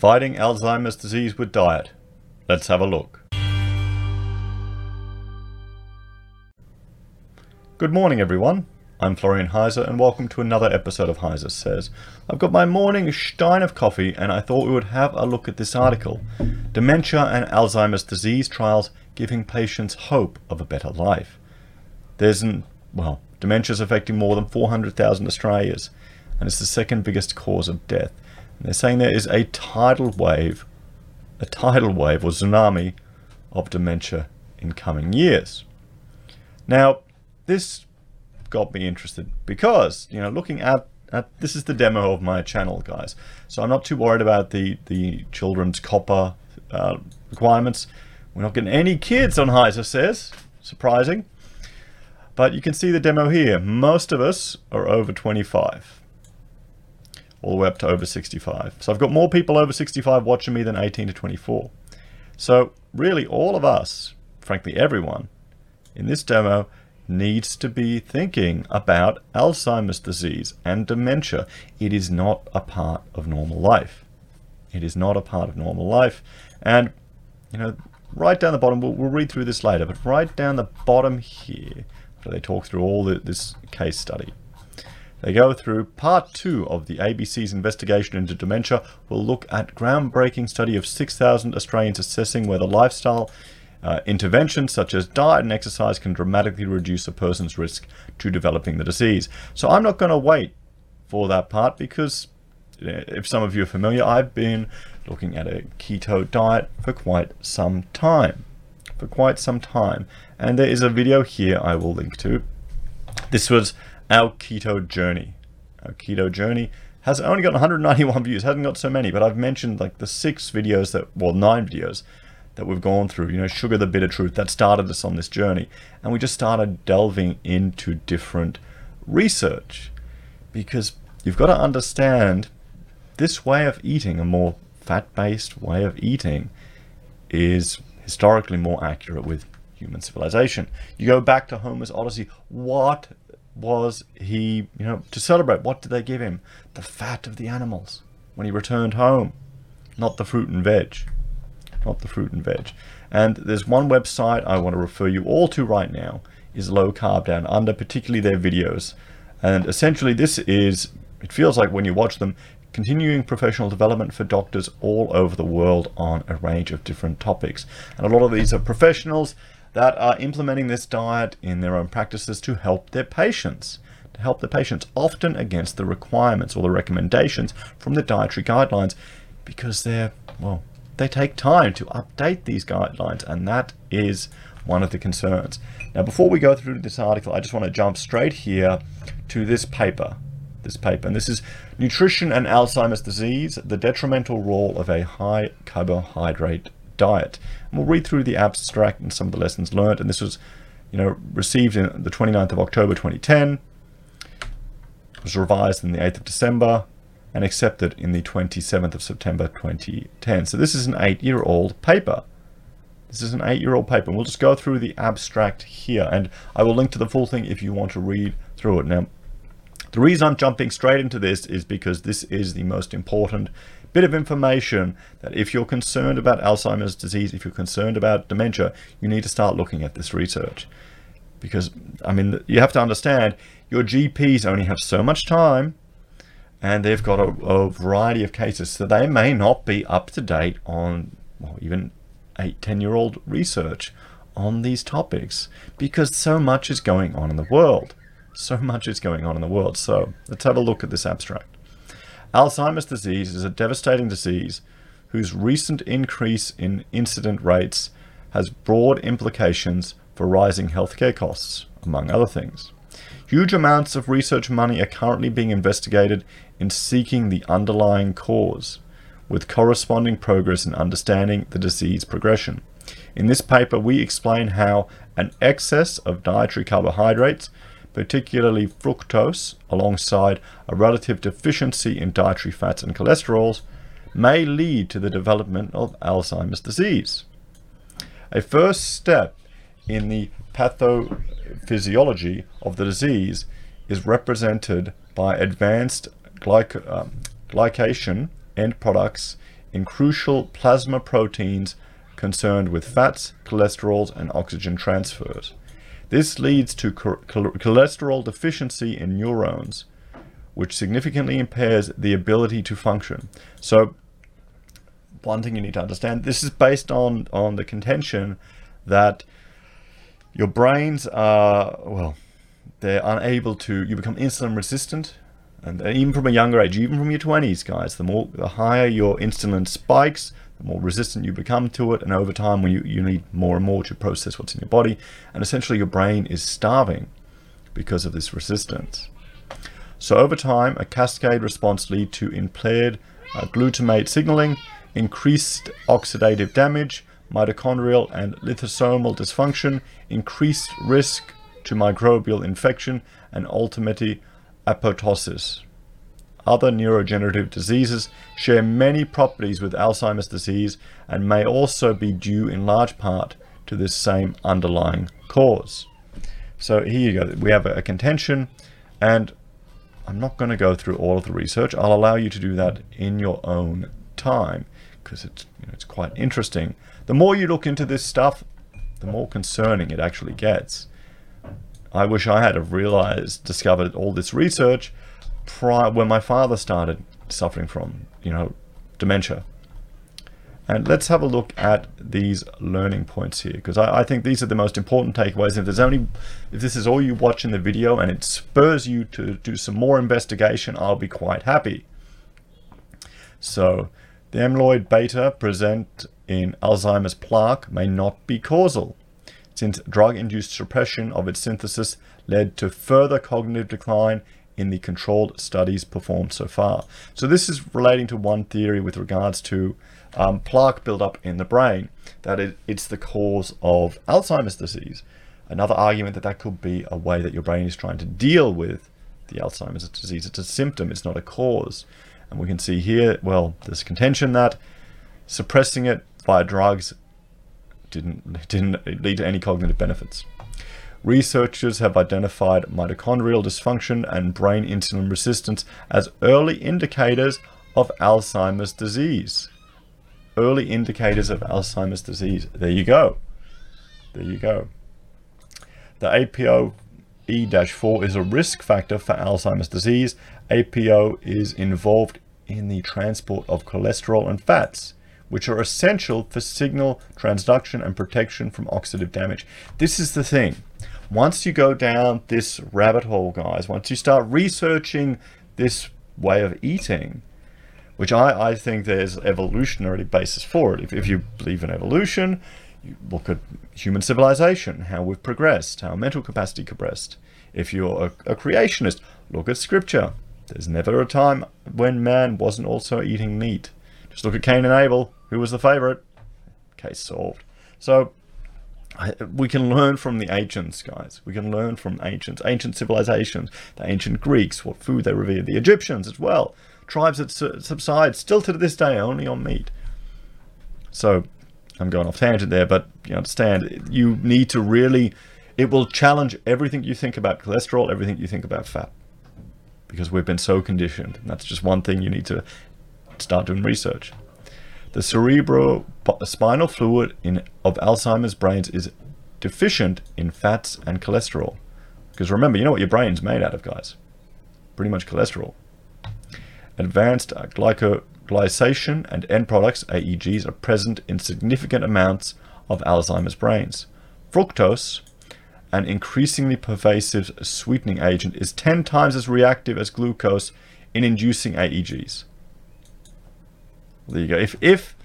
Fighting Alzheimer's disease with diet. Let's have a look. Good morning, everyone. I'm Florian Heiser, and welcome to another episode of Heiser Says. I've got my morning stein of coffee, and I thought we would have a look at this article Dementia and Alzheimer's disease trials giving patients hope of a better life. There's an, well, dementia is affecting more than 400,000 Australians, and it's the second biggest cause of death. They're saying there is a tidal wave, a tidal wave or tsunami of dementia in coming years. Now, this got me interested because you know looking at, at this is the demo of my channel guys. So I'm not too worried about the the children's COPPA uh, requirements. We're not getting any kids on Heiser says. Surprising. But you can see the demo here. Most of us are over 25 all the way up to over 65 so I've got more people over 65 watching me than 18 to 24 so really all of us frankly everyone in this demo needs to be thinking about Alzheimer's disease and dementia. It is not a part of normal life. It is not a part of normal life. And, you know, right down the bottom, we'll, we'll read through this later, but right down the bottom here, they talk through all the, this case study, they go through part two of the ABC's investigation into dementia. We'll look at groundbreaking study of 6,000 Australians assessing whether lifestyle uh, interventions such as diet and exercise can dramatically reduce a person's risk to developing the disease. So I'm not going to wait for that part because if some of you are familiar, I've been looking at a keto diet for quite some time. For quite some time. And there is a video here I will link to. This was our keto journey. Our keto journey has only got 191 views, hasn't got so many, but I've mentioned like the six videos that, well, nine videos that we've gone through, you know, Sugar the Bitter Truth, that started us on this journey. And we just started delving into different research because you've got to understand this way of eating, a more fat based way of eating, is historically more accurate with human civilization. You go back to Homer's Odyssey, what was he, you know, to celebrate? What did they give him? The fat of the animals when he returned home, not the fruit and veg not the fruit and veg. And there's one website I want to refer you all to right now is Low Carb Down Under, particularly their videos. And essentially this is, it feels like when you watch them, continuing professional development for doctors all over the world on a range of different topics. And a lot of these are professionals that are implementing this diet in their own practices to help their patients to help the patients, often against the requirements or the recommendations from the dietary guidelines because they're, well, they take time to update these guidelines, and that is one of the concerns. Now, before we go through this article, I just want to jump straight here to this paper. This paper, and this is Nutrition and Alzheimer's Disease, the detrimental role of a high carbohydrate diet. And we'll read through the abstract and some of the lessons learned. And this was, you know, received in the 29th of October 2010. It was revised in the 8th of December and accepted in the 27th of September 2010. So this is an eight-year-old paper. This is an eight-year-old paper, and we'll just go through the abstract here, and I will link to the full thing if you want to read through it. Now, the reason I'm jumping straight into this is because this is the most important bit of information that if you're concerned about Alzheimer's disease, if you're concerned about dementia, you need to start looking at this research. Because, I mean, you have to understand, your GPs only have so much time and they've got a, a, variety of cases. So they may not be up to date on well, even eight, 10 year old research on these topics because so much is going on in the world. So much is going on in the world. So let's have a look at this abstract. Alzheimer's disease is a devastating disease whose recent increase in incident rates has broad implications for rising healthcare costs, among other things. Huge amounts of research money are currently being investigated in seeking the underlying cause, with corresponding progress in understanding the disease progression. In this paper, we explain how an excess of dietary carbohydrates, particularly fructose, alongside a relative deficiency in dietary fats and cholesterols, may lead to the development of Alzheimer's disease. A first step in the pathophysiology of the disease is represented by advanced glyc um, glycation end products in crucial plasma proteins concerned with fats, cholesterols, and oxygen transfers. This leads to cholesterol deficiency in neurons, which significantly impairs the ability to function. So, one thing you need to understand this is based on, on the contention that your brains are, well, they're unable to, you become insulin resistant. And even from a younger age, even from your 20s, guys, the more, the higher your insulin spikes, the more resistant you become to it. And over time, when you, you need more and more to process what's in your body, and essentially your brain is starving because of this resistance. So over time, a cascade response lead to impaired uh, glutamate signaling, increased oxidative damage, mitochondrial and lysosomal dysfunction, increased risk to microbial infection, and ultimately apoptosis. Other neurodegenerative diseases share many properties with Alzheimer's disease and may also be due in large part to this same underlying cause. So here you go. We have a contention, and I'm not going to go through all of the research. I'll allow you to do that in your own time because it's you know, it's quite interesting. The more you look into this stuff, the more concerning it actually gets. I wish I had have realized, discovered all this research prior when my father started suffering from, you know, dementia. And let's have a look at these learning points here, because I, I, think these are the most important takeaways. If there's only, if this is all you watch in the video and it spurs you to do some more investigation, I'll be quite happy. So, the amyloid beta present in Alzheimer's plaque may not be causal, since drug-induced suppression of its synthesis led to further cognitive decline in the controlled studies performed so far. So this is relating to one theory with regards to um, plaque buildup in the brain, that it, it's the cause of Alzheimer's disease. Another argument that that could be a way that your brain is trying to deal with the Alzheimer's disease. It's a symptom, it's not a cause. And we can see here, well, there's contention that suppressing it via drugs didn't, didn't lead to any cognitive benefits. Researchers have identified mitochondrial dysfunction and brain insulin resistance as early indicators of Alzheimer's disease early indicators of Alzheimer's disease. There you go. There you go. The APOE-4 is a risk factor for Alzheimer's disease. APO is involved in the transport of cholesterol and fats, which are essential for signal transduction and protection from oxidative damage. This is the thing. Once you go down this rabbit hole, guys, once you start researching this way of eating, which I, I think there's evolutionary basis for it. If, if you believe in evolution, you look at human civilization, how we've progressed, how mental capacity progressed. If you're a, a creationist, look at scripture. There's never a time when man wasn't also eating meat. Just look at Cain and Abel. Who was the favorite? Case solved. So We can learn from the ancients, guys. We can learn from ancients, ancient civilizations, the ancient Greeks, what food they revered, the Egyptians as well tribes that subside still to this day only on meat. So I'm going off tangent there, but you understand you need to really it will challenge everything you think about cholesterol, everything you think about fat. Because we've been so conditioned. And that's just one thing you need to start doing research. The cerebrospinal fluid in, of Alzheimer's brains is deficient in fats and cholesterol. Because remember, you know what your brain's made out of, guys? Pretty much cholesterol. Advanced uh, glycosylation and end products, AEGs, are present in significant amounts of Alzheimer's brains. Fructose, an increasingly pervasive sweetening agent, is 10 times as reactive as glucose in inducing AEGs. There you go. If, if,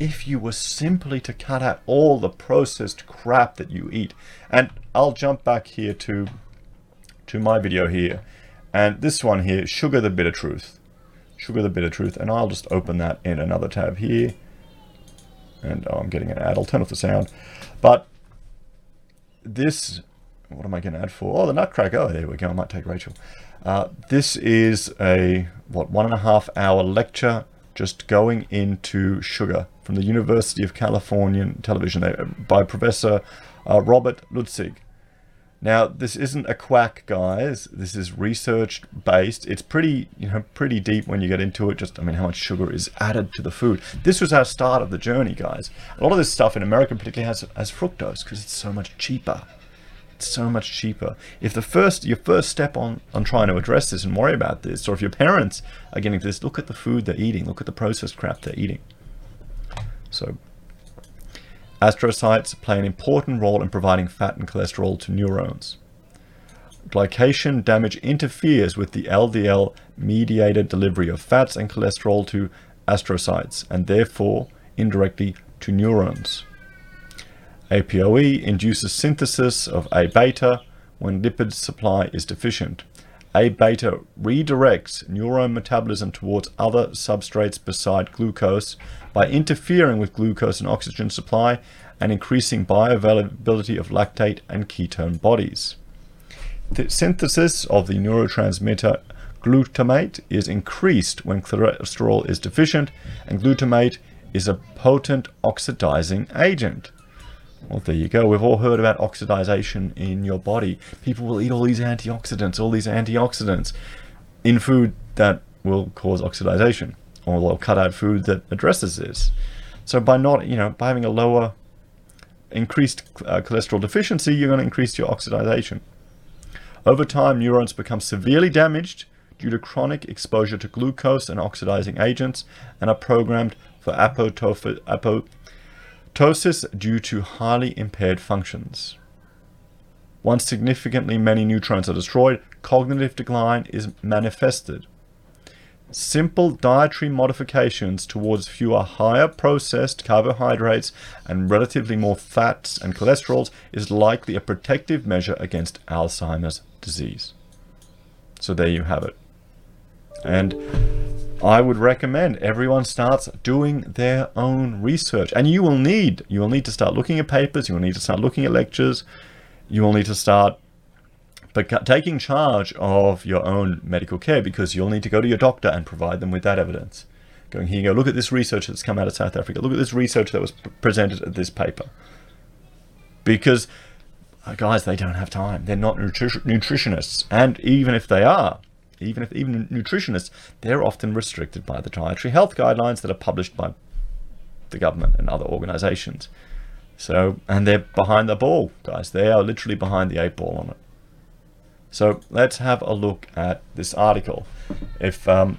if you were simply to cut out all the processed crap that you eat, and I'll jump back here to, to my video here, and this one here, Sugar the Bitter Truth. Sugar the Bitter Truth, and I'll just open that in another tab here. And oh, I'm getting an ad. I'll turn off the sound. But this, what am I going to add for? Oh, the Nutcracker. Oh, there we go. I might take Rachel. Uh, this is a, what, one and a half hour lecture just going into sugar from the University of California Television by Professor uh, Robert Lustig. Now, this isn't a quack, guys. This is research based. It's pretty, you know, pretty deep when you get into it. Just, I mean, how much sugar is added to the food. This was our start of the journey, guys. A lot of this stuff in America particularly has, has fructose because it's so much cheaper. So much cheaper. If the first, your first step on, on trying to address this and worry about this, or if your parents are getting this, look at the food they're eating. Look at the processed crap they're eating. So Astrocytes play an important role in providing fat and cholesterol to neurons. Glycation damage interferes with the LDL mediated delivery of fats and cholesterol to astrocytes and therefore indirectly to neurons. APOE induces synthesis of A beta when lipid supply is deficient. A beta redirects neuron metabolism towards other substrates beside glucose by interfering with glucose and oxygen supply and increasing bioavailability of lactate and ketone bodies. The synthesis of the neurotransmitter glutamate is increased when cholesterol is deficient, and glutamate is a potent oxidizing agent. Well, there you go. We've all heard about oxidization in your body. People will eat all these antioxidants, all these antioxidants in food that will cause oxidization or they'll cut out food that addresses this. So by not, you know, by having a lower increased uh, cholesterol deficiency, you're going to increase your oxidation. Over time, neurons become severely damaged due to chronic exposure to glucose and oxidizing agents and are programmed for apoptosis due to highly impaired functions. Once significantly many neutrons are destroyed, cognitive decline is manifested. Simple dietary modifications towards fewer higher processed carbohydrates and relatively more fats and cholesterols is likely a protective measure against Alzheimer's disease. So there you have it. And I would recommend everyone starts doing their own research. And you will need you will need to start looking at papers, you will need to start looking at lectures, you will need to start taking charge of your own medical care because you'll need to go to your doctor and provide them with that evidence. Going here, you go, look at this research that's come out of South Africa. Look at this research that was presented at this paper. Because, uh, guys, they don't have time. They're not nutri- nutritionists. And even if they are, even if even nutritionists, they're often restricted by the dietary health guidelines that are published by the government and other organizations. So, and they're behind the ball, guys. They are literally behind the eight ball on it. So let's have a look at this article. If um,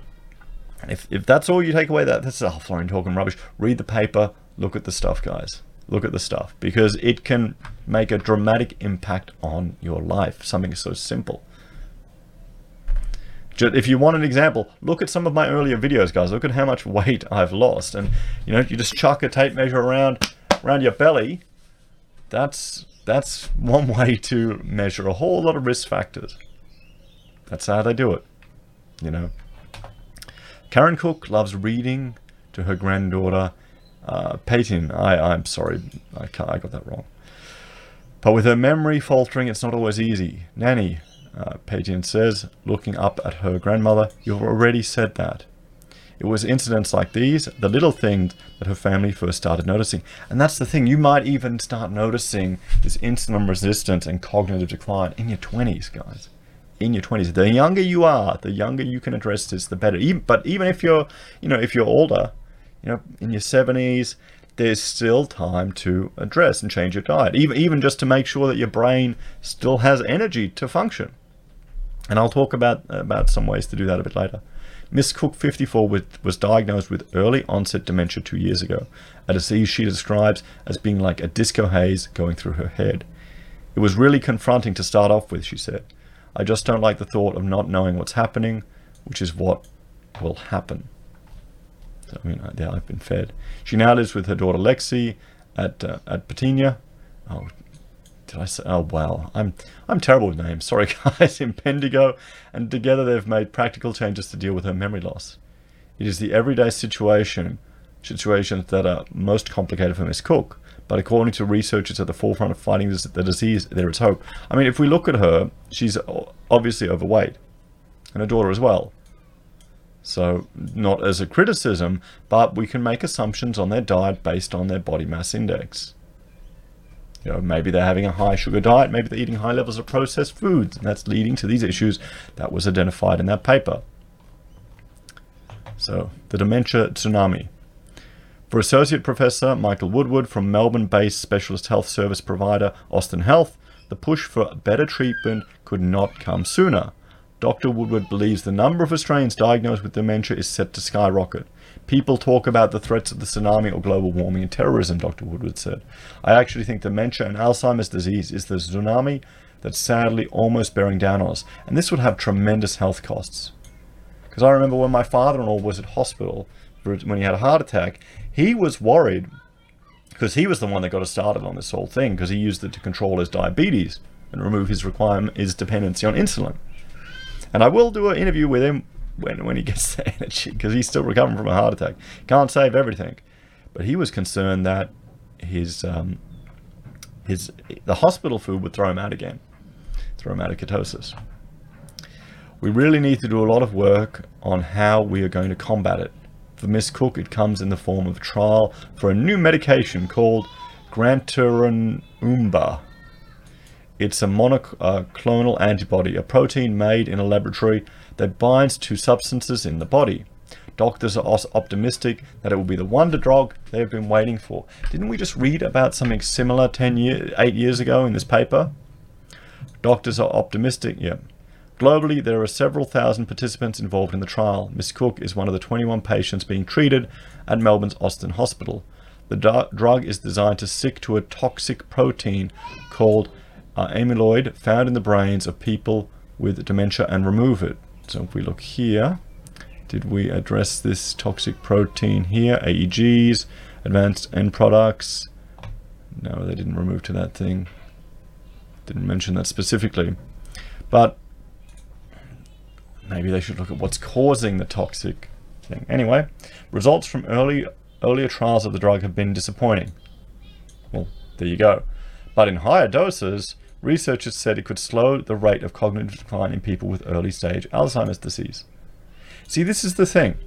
if, if that's all you take away, that that's oh, Florian talking rubbish. Read the paper. Look at the stuff, guys. Look at the stuff because it can make a dramatic impact on your life. Something so simple. If you want an example, look at some of my earlier videos, guys. Look at how much weight I've lost, and you know, you just chuck a tape measure around around your belly. That's that's one way to measure a whole lot of risk factors. That's how they do it, you know. Karen Cook loves reading to her granddaughter, uh, Peyton. I, I'm sorry, I, I got that wrong. But with her memory faltering, it's not always easy. Nanny, uh, says, looking up at her grandmother, you've already said that. It was incidents like these, the little things that her family first started noticing. And that's the thing, you might even start noticing this insulin resistance and cognitive decline in your 20s, guys. In your 20s. The younger you are, the younger you can address this, the better. Even, but even if you're, you know, if you're older, you know, in your 70s, there's still time to address and change your diet. Even, even just to make sure that your brain still has energy to function. And I'll talk about, about some ways to do that a bit later. Miss Cook, 54, with, was diagnosed with early onset dementia two years ago, a disease she describes as being like a disco haze going through her head. It was really confronting to start off with, she said. I just don't like the thought of not knowing what's happening, which is what will happen. So, I mean, yeah, I've been fed. She now lives with her daughter Lexi at uh, at Patinia. Oh, did I say? Oh wow, I'm I'm terrible with names. Sorry, guys. In Bendigo, and together they've made practical changes to deal with her memory loss. It is the everyday situation situations that are most complicated for Miss Cook. But according to researchers at the forefront of fighting this, the disease, there is hope. I mean, if we look at her, she's obviously overweight, and her daughter as well. So, not as a criticism, but we can make assumptions on their diet based on their body mass index. You know, maybe they're having a high sugar diet, maybe they're eating high levels of processed foods, and that's leading to these issues that was identified in that paper. So, the dementia tsunami. For Associate Professor Michael Woodward from Melbourne based specialist health service provider Austin Health, the push for better treatment could not come sooner. Dr. Woodward believes the number of Australians diagnosed with dementia is set to skyrocket. People talk about the threats of the tsunami or global warming and terrorism, Dr. Woodward said. I actually think dementia and Alzheimer's disease is the tsunami that's sadly almost bearing down on us, and this would have tremendous health costs. Because I remember when my father in law was at hospital when he had a heart attack, he was worried because he was the one that got us started on this whole thing because he used it to control his diabetes and remove his requirement, his dependency on insulin. And I will do an interview with him when, when he gets the energy because he's still recovering from a heart attack. Can't save everything. But he was concerned that his, um, his, the hospital food would throw him out again, throw him out of ketosis. We really need to do a lot of work on how we are going to combat it. For Miss Cook, it comes in the form of a trial for a new medication called Gantenerumab. It's a monoclonal uh, antibody, a protein made in a laboratory that binds to substances in the body. Doctors are optimistic that it will be the wonder drug they've been waiting for. Didn't we just read about something similar 10 years, 8 years ago in this paper? Doctors are optimistic, yeah. Globally, there are several thousand participants involved in the trial. Miss Cook is one of the 21 patients being treated at Melbourne's Austin Hospital. The drug is designed to stick to a toxic protein called uh, amyloid found in the brains of people with dementia and remove it. So if we look here, did we address this toxic protein here? AEGs, advanced end products. No, they didn't remove to that thing. Didn't mention that specifically. But maybe they should look at what's causing the toxic thing. Anyway, results from early earlier trials of the drug have been disappointing. Well, there you go. But in higher doses, researchers said it could slow the rate of cognitive decline in people with early stage Alzheimer's disease. See, this is the thing.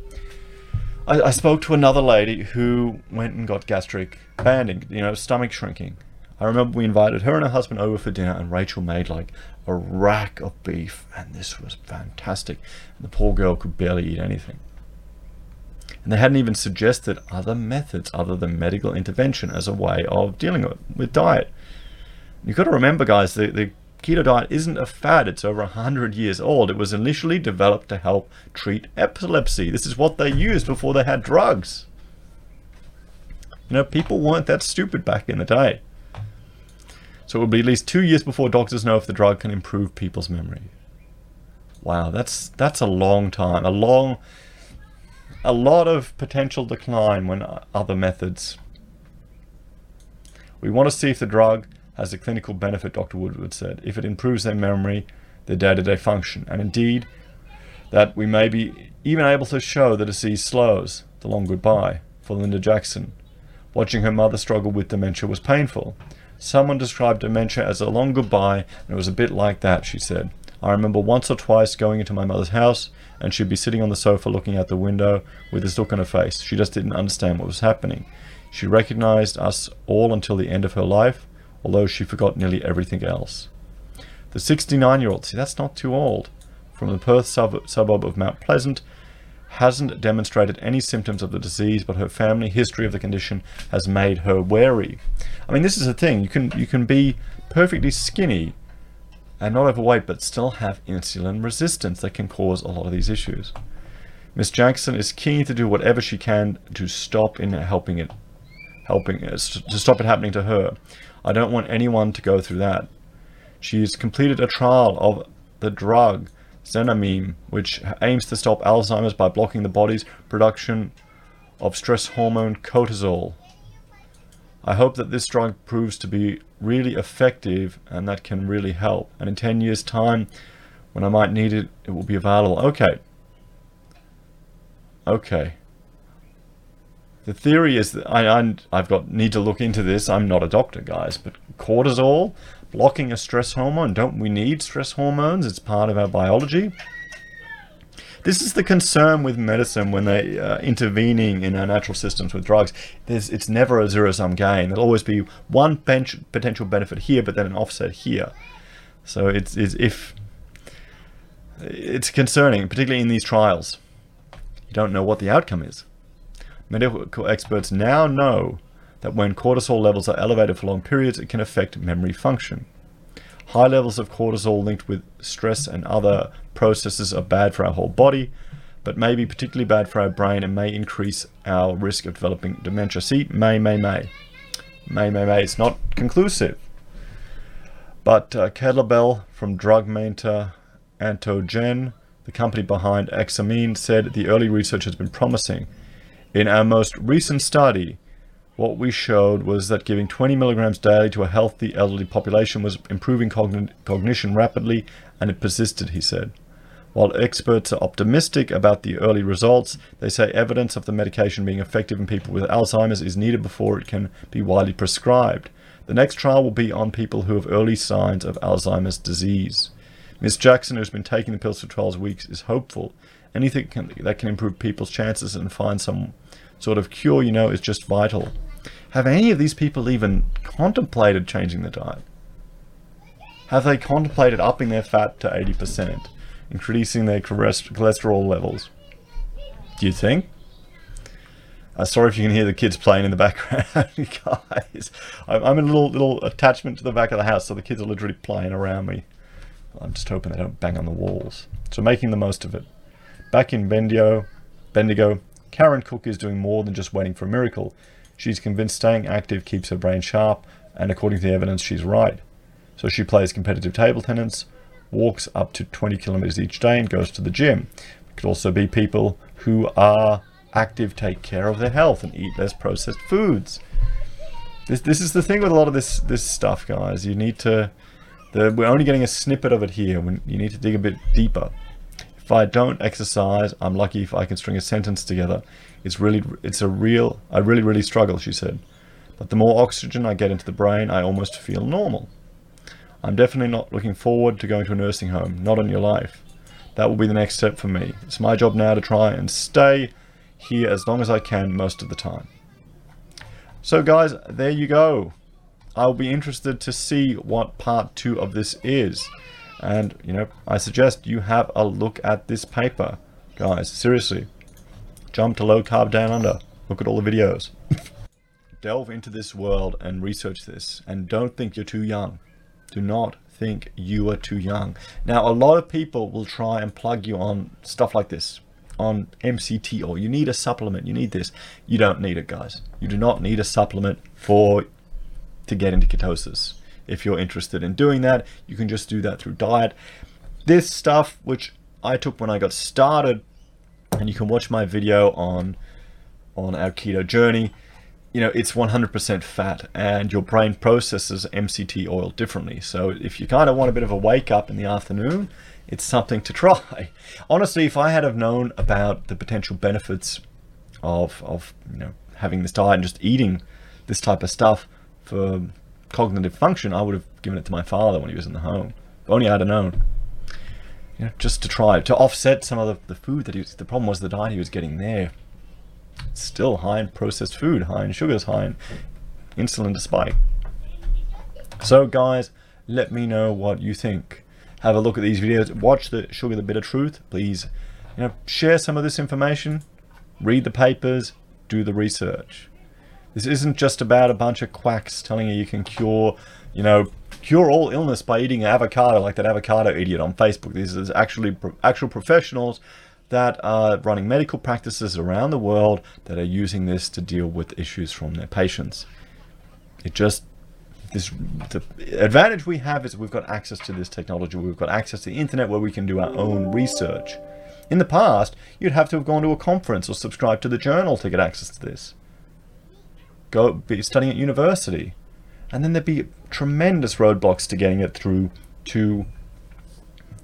I, I spoke to another lady who went and got gastric banding, you know, stomach shrinking. I remember we invited her and her husband over for dinner, and Rachel made like a rack of beef, and this was fantastic. And the poor girl could barely eat anything. And they hadn't even suggested other methods other than medical intervention as a way of dealing with diet. You've got to remember, guys, the, the keto diet isn't a fad, it's over 100 years old. It was initially developed to help treat epilepsy. This is what they used before they had drugs. You know, people weren't that stupid back in the day. So it will be at least two years before doctors know if the drug can improve people's memory. Wow, that's that's a long time. A long a lot of potential decline when other methods. We want to see if the drug has a clinical benefit, Dr. Woodward said, if it improves their memory, their day-to-day function, and indeed that we may be even able to show the disease slows the long goodbye for Linda Jackson. Watching her mother struggle with dementia was painful. Someone described dementia as a long goodbye, and it was a bit like that, she said. I remember once or twice going into my mother's house, and she'd be sitting on the sofa looking out the window with this look on her face. She just didn't understand what was happening. She recognized us all until the end of her life, although she forgot nearly everything else. The 69 year old, see, that's not too old, from the Perth sub- suburb of Mount Pleasant, hasn't demonstrated any symptoms of the disease, but her family history of the condition has made her wary. I mean, this is the thing. You can you can be perfectly skinny and not overweight, but still have insulin resistance that can cause a lot of these issues. Miss Jackson is keen to do whatever she can to stop in helping it, helping to stop it happening to her. I don't want anyone to go through that. She's completed a trial of the drug Xanamem, which aims to stop Alzheimer's by blocking the body's production of stress hormone cortisol. I hope that this drug proves to be really effective and that can really help. And in 10 years' time, when I might need it, it will be available. Okay. Okay. The theory is that I, I, I've got need to look into this. I'm not a doctor, guys, but cortisol blocking a stress hormone. Don't we need stress hormones? It's part of our biology. This is the concern with medicine when they uh, intervening in our natural systems with drugs. There's, it's never a zero-sum game. There'll always be one bench, potential benefit here, but then an offset here. So it's, it's if it's concerning, particularly in these trials. You don't know what the outcome is. Medical experts now know that when cortisol levels are elevated for long periods, it can affect memory function. High levels of cortisol linked with stress and other processes are bad for our whole body, but may be particularly bad for our brain and may increase our risk of developing dementia. See, may, may, may. May, may, may. It's not conclusive. But uh, Kettlebell from drug maker Actinogen, the company behind Xanamem, said the early research has been promising. In our most recent study, what we showed was that giving 20 milligrams daily to a healthy elderly population was improving cogn cognition rapidly, and it persisted, he said. While experts are optimistic about the early results, they say evidence of the medication being effective in people with Alzheimer's is needed before it can be widely prescribed. The next trial will be on people who have early signs of Alzheimer's disease. Ms. Jackson, who's been taking the pills for 12 weeks, is hopeful. Anything can, that can improve people's chances and find some sort of cure, you know, is just vital. Have any of these people even contemplated changing the diet? Have they contemplated upping their fat to 80%, increasing their cholesterol levels? Do you think? Uh, sorry if you can hear the kids playing in the background, guys. I'm, I'm a little little attachment to the back of the house, so the kids are literally playing around me. I'm just hoping they don't bang on the walls. So making the most of it. Back in Bendigo, Bendigo, Karen Cook is doing more than just waiting for a miracle. She's convinced staying active keeps her brain sharp, and according to the evidence, she's right. So she plays competitive table tennis, walks up to 20 kilometers each day, and goes to the gym. It could also be people who are active, take care of their health, and eat less processed foods. This this is the thing with a lot of this this stuff, guys. You need to. The, we're only getting a snippet of it here. You need to dig a bit deeper. If I don't exercise, I'm lucky if I can string a sentence together. It's really, it's a real, I really, really struggle, she said. But the more oxygen I get into the brain, I almost feel normal. I'm definitely not looking forward to going to a nursing home, not in your life. That will be the next step for me. It's my job now to try and stay here as long as I can most of the time. So guys, there you go. I'll be interested to see what part two of this is. And, you know, I suggest you have a look at this paper. Guys, seriously. Jump to low carb down under. Look at all the videos. Delve into this world and research this. And don't think you're too young. Do not think you are too young. Now, a lot of people will try and plug you on stuff like this. On MCT or you need a supplement, you need this. You don't need it, guys. You do not need a supplement for to get into ketosis if you're interested in doing that. You can just do that through diet. This stuff, which I took when I got started, and you can watch my video on on our keto journey. You know, it's 100% fat, and your brain processes MCT oil differently. So if you kind of want a bit of a wake up in the afternoon, it's something to try. Honestly, if I had have known about the potential benefits of of you know having this diet and just eating this type of stuff for cognitive function, I would have given it to my father when he was in the home. If only I'd have known. You know, just to try to offset some of the, the food that he was. The problem was the diet he was getting there. Still high in processed food, high in sugars, high in insulin spike. So, guys, let me know what you think. Have a look at these videos. Watch the Sugar the Bitter Truth. Please, you know, share some of this information. Read the papers. Do the research. This isn't just about a bunch of quacks telling you you can cure, you know, cure all illness by eating avocado like that avocado idiot on Facebook. These is actually actual professionals that are running medical practices around the world that are using this to deal with issues from their patients. It just this the advantage we have is we've got access to this technology. We've got access to the internet where we can do our own research. In the past, you'd have to have gone to a conference or subscribe to the journal to get access to this go be studying at university. And then there'd be tremendous roadblocks to getting it through to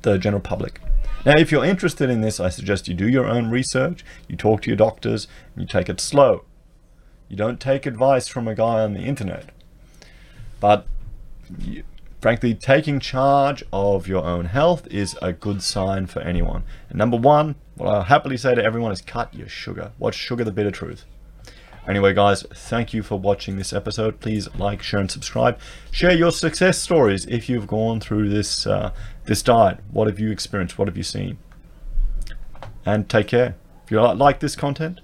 the general public. Now, if you're interested in this, I suggest you do your own research, you talk to your doctors, and you take it slow. You don't take advice from a guy on the internet. But you, Frankly, taking charge of your own health is a good sign for anyone. And number one, what I'll happily say to everyone is cut your sugar. Watch Sugar the Bitter Truth. Anyway, guys, thank you for watching this episode. Please like, share, and subscribe. Share your success stories if you've gone through this uh, this diet. What have you experienced? What have you seen? And take care. If you like this content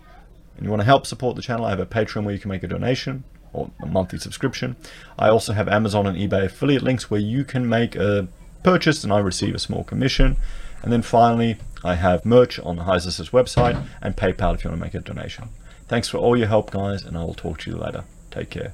and you want to help support the channel, I have a Patreon where you can make a donation or a monthly subscription. I also have Amazon and eBay affiliate links where you can make a purchase and I receive a small commission. And then finally, I have merch on the Heise website and PayPal if you want to make a donation. Thanks for all your help, guys, and I will talk to you later. Take care.